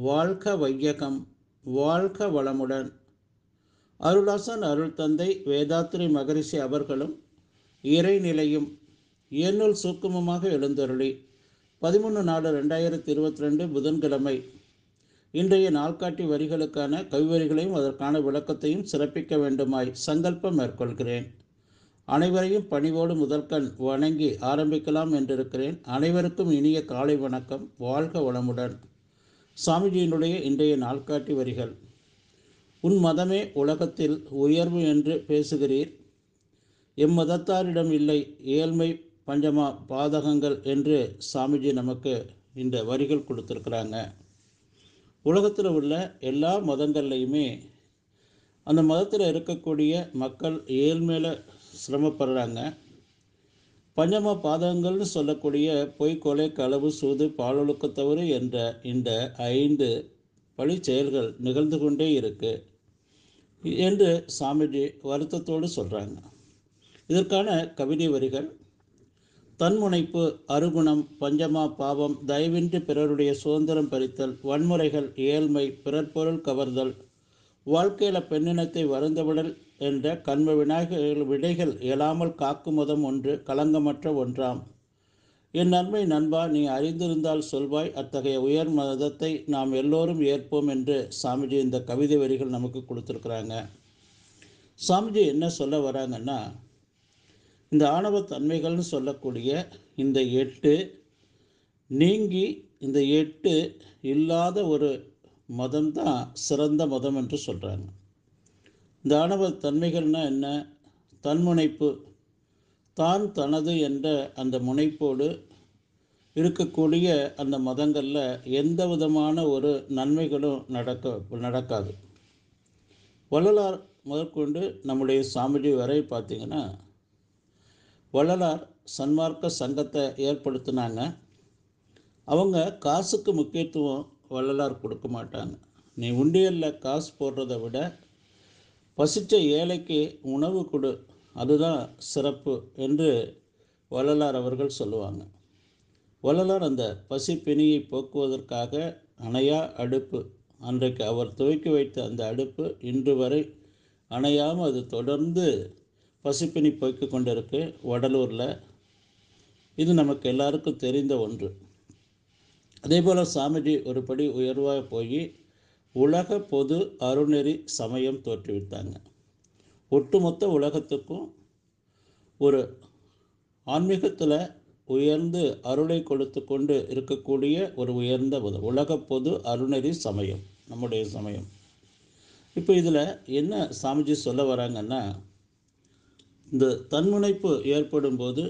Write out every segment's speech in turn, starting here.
வாழ்க வையகம் வாழ்க வளமுடன். அருளாசன் அருள் தந்தை வேதாத்ரி மகரிஷி அவர்களும் இறைநிலையும் என்னுள் சூக்குமமாக எழுந்தருளி. பதிமூணு நாலு ரெண்டாயிரத்தி இருபத்தி ரெண்டு புதன்கிழமை. இன்றைய நாள்காட்டி வரிகளுக்கான கவிவரிகளையும் அதற்கான விளக்கத்தையும் சிறப்பிக்க வேண்டுமாய் சங்கல்பம் மேற்கொள்கிறேன். அனைவரையும் பணிவோடு முதற்கண் வணங்கி ஆரம்பிக்கலாம் என்றிருக்கிறேன். அனைவருக்கும் இனிய காலை வணக்கம். வாழ்க வளமுடன். சாமிஜியினுடைய இன்றைய நாள்காட்டி வரிகள். உன் மதமே உலகத்தில் உயர்வு என்று பேசுகிறீர். எம்மதத்தாரிடம் இல்லை ஏழ்மை பஞ்சமா பாதகங்கள் என்று சாமிஜி நமக்கு இந்த வரிகள் கொடுத்துருக்குறாங்க. உலகத்தில் உள்ள எல்லா மதங்கள்லையுமே அந்த மதத்தில் இருக்கக்கூடிய மக்கள் ஏழ்மையில் சிரமப்படுறாங்க. பஞ்சம பாதகங்கள்னு சொல்லக்கூடிய பொய் கொலை களவு சூது பாலொழுக்க தவறு என்ற இந்த ஐந்து பழி செயல்கள் நிகழ்ந்து கொண்டே இருக்கு என்று சாமிஜி வருத்தத்தோடு சொல்கிறாங்க இதற்கான கவிதை வரிகள் தன்முனைப்பு அருகுணம் பஞ்சமா பாவம் தயவின்றி பிறருடைய சுதந்திரம் பறித்தல் வன்முறைகள் ஏழ்மை பிறர் பொருள் கவர்தல் வாழ்க்கையில் பெண்ணினத்தை வருந்தவிடல் என்ற கண்ம விநாயகர்கள் விடைகள் இயலாமல் காக்கும் மதம் ஒன்று களங்கமற்ற ஒன்றாம். என் நன்மை நண்பா நீ அறிந்திருந்தால் சொல்வாய் அத்தகைய உயர் மதத்தை நாம் எல்லோரும் ஏற்போம் என்று சாமிஜி இந்த கவிதை வரிகள் நமக்கு கொடுத்துருக்குறாங்க. சாமிஜி என்ன சொல்ல வராங்கன்னா இந்த ஆணவ தன்மைகள்னு சொல்லக்கூடிய இந்த எட்டு நீங்கி இந்த எட்டு இல்லாத ஒரு மதம் தான் சிறந்த மதம் என்று சொல்கிறாங்க தானவ தன்மைகள்னா தன்மைகள்னால் என்ன? தன்முனைப்பு. தான் தனது என்ற அந்த முனைப்போடு இருக்கக்கூடிய அந்த மதங்களில் எந்த விதமான ஒரு நன்மைகளும் நடக்க நடக்காது. வள்ளலார் முதற்கொண்டு நம்முடைய சாமிஜி வரை பார்த்திங்கன்னா வள்ளலார் சன்மார்க்க சங்கத்தை ஏற்படுத்தினாங்க. அவங்க காசுக்கு முக்கியத்துவம் வள்ளலார் கொடுக்க மாட்டாங்க. நீ உண்டியலில் காசு போடுறத விட பசித்த ஏழைக்கு உணவு கொடு அதுதான் சிறப்பு என்று வள்ளலார் அவர்கள் சொல்லுவாங்க. வள்ளலார் அந்த பசி பிணியை போக்குவதற்காக அணையா அடுப்பு அன்றைக்கு அவர் துவக்கி வைத்த அந்த அடுப்பு இன்று வரை அணையாமல் அது தொடர்ந்து பசிப்பினி போய்க்கு கொண்டிருக்கு வடலூரில். இது நமக்கு எல்லாருக்கும் தெரிந்த ஒன்று. அதே போல் சாமிஜி ஒரு படி உயர்வாக போய் உலக பொது அருணெறி சமயம் தோற்றுவித்தாங்க. ஒட்டுமொத்த உலகத்துக்கும் ஒரு ஆன்மீகத்தில் உயர்ந்து அருளை கொடுத்து கொண்டு இருக்கக்கூடிய ஒரு உயர்ந்த உலக பொது அருணெறி சமயம் நம்முடைய சமயம். இப்போ இதில் என்ன சாமிஜி சொல்ல வராங்கன்னா இந்த தன்முனைப்பு ஏற்படும் போது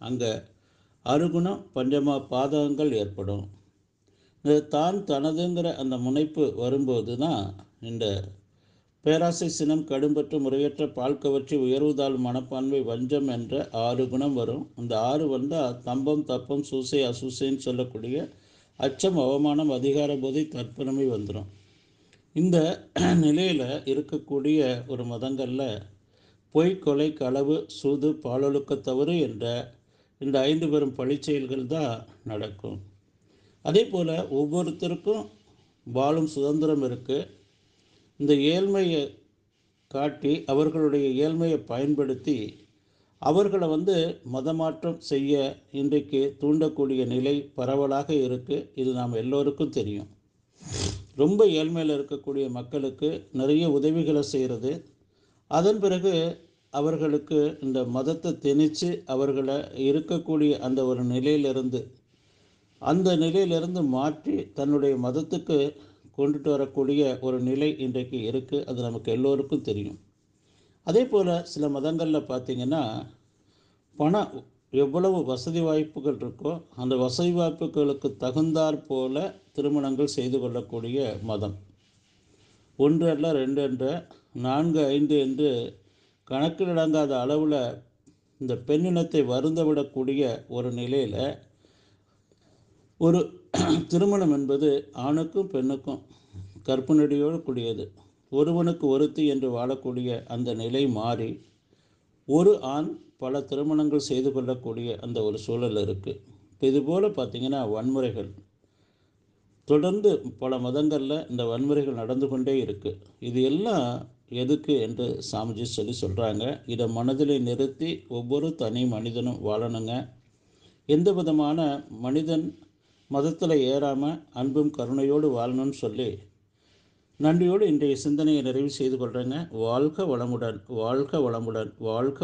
அங்கே அருகுணம் பஞ்சமா பாதகங்கள் ஏற்படும். இந்த தான் தனதுங்கிற அந்த முனைப்பு வரும்போது தான் இந்த பேராசை சினம் கடும்பற்ற முறையற்ற பால் கவர்ச்சி உயர்வுதாள் மனப்பான்மை வஞ்சம் என்ற ஆறு குணம் வரும். அந்த ஆறு வந்தால் தம்பம் தப்பம் சூசை அசூசைன்னு சொல்லக்கூடிய அச்சம் அவமானம் அதிகார போதை தற்பெருமை வந்துடும் இந்த நிலையில் இருக்கக்கூடிய ஒரு மதங்களில் பொய் கொலை களவு சூது பாலொழுக்க தவறு என்ற இந்த ஐந்து பெரும் பழிச்செயல்கள் தான் நடக்கும். அதே போல் ஒவ்வொருத்தருக்கும் வாழும் சுதந்திரம் இருக்குது இந்த ஏழ்மையை காட்டி அவர்களுடைய ஏழ்மையை பயன்படுத்தி அவர்களை வந்து மதமாற்றம் செய்ய இன்றைக்கு தூண்டக்கூடிய நிலை பரவலாக இருக்குது இது நாம் எல்லோருக்கும் தெரியும். ரொம்ப ஏழ்மையில் இருக்கக்கூடிய மக்களுக்கு நிறைய உதவிகளை செய்கிறது அதன் பிறகு அவர்களுக்கு இந்த மதத்தை திணித்து அவர்களை இருக்கக்கூடிய அந்த ஒரு நிலையிலிருந்து அந்த நிலையிலிருந்து மாற்றி தன்னுடைய மதத்துக்கு கொண்டுட்டு வரக்கூடிய ஒரு நிலை இன்றைக்கு இருக்குது அது நமக்கு எல்லோருக்கும் தெரியும். அதே போல் சில மதங்களில் பார்த்திங்கன்னா பணம் எவ்வளவு வசதி வாய்ப்புகள் இருக்கோ அந்த வசதி வாய்ப்புகளுக்கு தகுந்தாற் போல திருமணங்கள் செய்து கொள்ளக்கூடிய மதம். ஒன்று அல்ல ரெண்டு என்ற நான்கு ஐந்து என்று கணக்கிலடங்காத அளவில் இந்த பெண்ணினத்தை வருந்தவிடக்கூடிய ஒரு நிலையில் ஒரு திருமணம் என்பது ஆணுக்கும் பெண்ணுக்கும் கற்பனடியோடு கூடியது. ஒருவனுக்கு ஒருத்தி என்று வாழக்கூடிய அந்த நிலை மாறி ஒரு ஆண் பல திருமணங்கள் செய்து கொள்ளக்கூடிய அந்த ஒரு சூழல் இருக்குது இப்போ இதுபோல் பார்த்திங்கன்னா வன்முறைகள். தொடர்ந்து பல மதங்களில் இந்த வன்முறைகள் நடந்து கொண்டே இருக்குது இது எல்லாம் எதுக்கு என்று சாமிஜி சொல்லி சொல்கிறாங்க இதை மனதில் நிறுத்தி ஒவ்வொரு தனி மனிதனும் வாழணுங்க. எந்த விதமான மனிதன் மதத்தில் ஏறாமல் அன்பும் கருணையோடு வாழணும்னு சொல்லி நன்றியோடு இன்றைய சிந்தனையை நிறைவு செய்து கொள்கிறேங்க வாழ்க வளமுடன் வாழ்க வளமுடன் வாழ்க